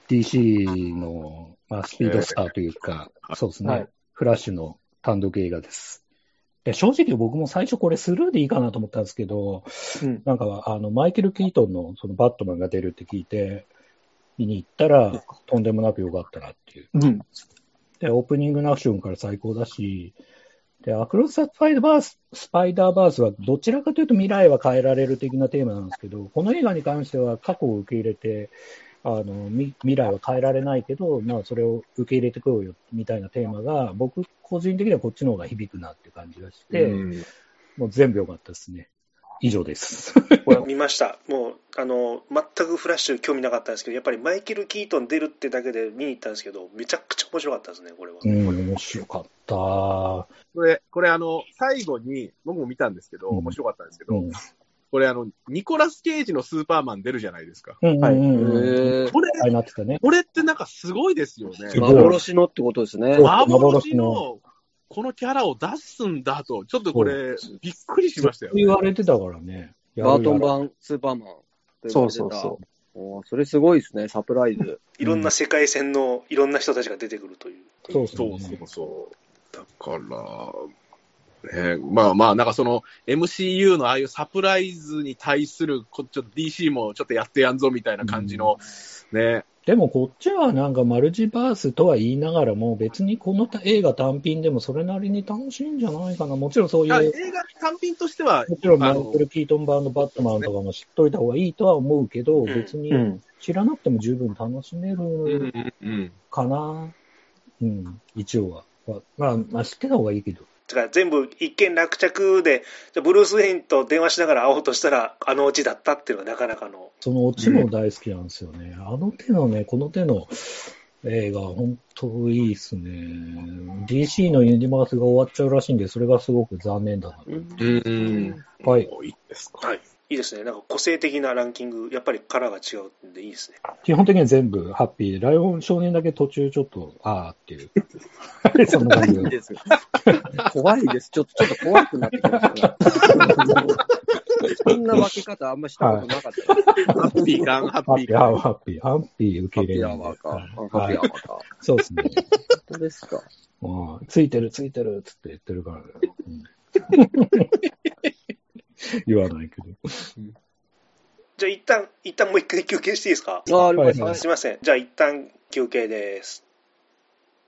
DC の、まあ、スピードスターというか、そうですね、はいフラッシュの単独映画です。で正直僕も最初これスルーでいいかなと思ったんですけど、うんなんかあのマイケル・キートンのそのバットマンが出るって聞いて、見に行ったらとんでもなく良かったなっていう。うん。で、オープニングのアクションから最高だし、で、アクロス・スパイダーバース、スパイダーバースはどちらかというと未来は変えられる的なテーマなんですけど、この映画に関しては過去を受け入れて、あの、み未来は変えられないけど、まあそれを受け入れてこようよみたいなテーマが、僕個人的にはこっちの方が響くなって感じがして、うんもう全部良かったですね。以上です。見ました。もう、あの、全くフラッシュ興味なかったんですけど、やっぱりマイケル・キートン出るってだけで見に行ったんですけど、めちゃくちゃ面白かったですね、これは。うん、面白かった。これ、これあの、最後に、僕も見たんですけど、うん面白かったんですけど、うん。これあの、ニコラス・ケイジのスーパーマン出るじゃないですか。うんうんはいうんうん。へーこれ。これってなんかすごいですよね。幻のってことですね。幻の、このキャラを出すんだと、ちょっとこれ、びっくりしましたよ、ね。言われてたからね。バートン版。版スーパーマンと言そうわれてた。そうそおーそれすごいですね、サプライズ。いろんな世界線のいろんな人たちが出てくるという。そうそそううそうそう。だから、ね、まあまあ、なんかその MCU のああいうサプライズに対する、こちょっと DC もちょっとやってやんぞみたいな感じの、ね、でもこっちはなんかマルチバースとは言いながらも別にこの映画単品でもそれなりに楽しいんじゃないかな。もちろんそういう、あ映画単品としては、もちろんマイケル・キートン版のバットマンとかも知っといた方がいいとは思うけど、ん別にうん。知らなくても十分楽しめる。かな。うん、一応は。まあ、まあ知ってた方がいいけど。か全部一件落着で、ブルース・ウェインと電話しながら会おうとしたら、あのオチだったっていうのはなかなかの。そのオチも大好きなんですよね。あの手のね、この手の映画、本当いいっすね。DC のユニバースが終わっちゃうらしいんで、それがすごく残念だなと。うんうん。はい。いいですか。はい。いいですね。なんか個性的なランキング、やっぱりカラーが違うんでいいですね。基本的には全部ハッピーで、ライオン少年だけ途中ちょっと、あーっていう。そんな感じで。いいですよ。怖いです。ちょっと、ちょっと怖くなってきましたね。そんな分け方あんましたことなかった。ハッピー感、ハハッピー、ッピー感。ハッピー、ハッピー受けハッピ入れるんで。ーアワーか。はいハッピーアワーか。そうですね。本当ですか。うんついてる、ついてる、つって言ってるからね。うん 言わないけど。じゃあ一旦、一旦もう一回休憩していいですか？ああ、ありましはいた。すいません。じゃあ一旦休憩です。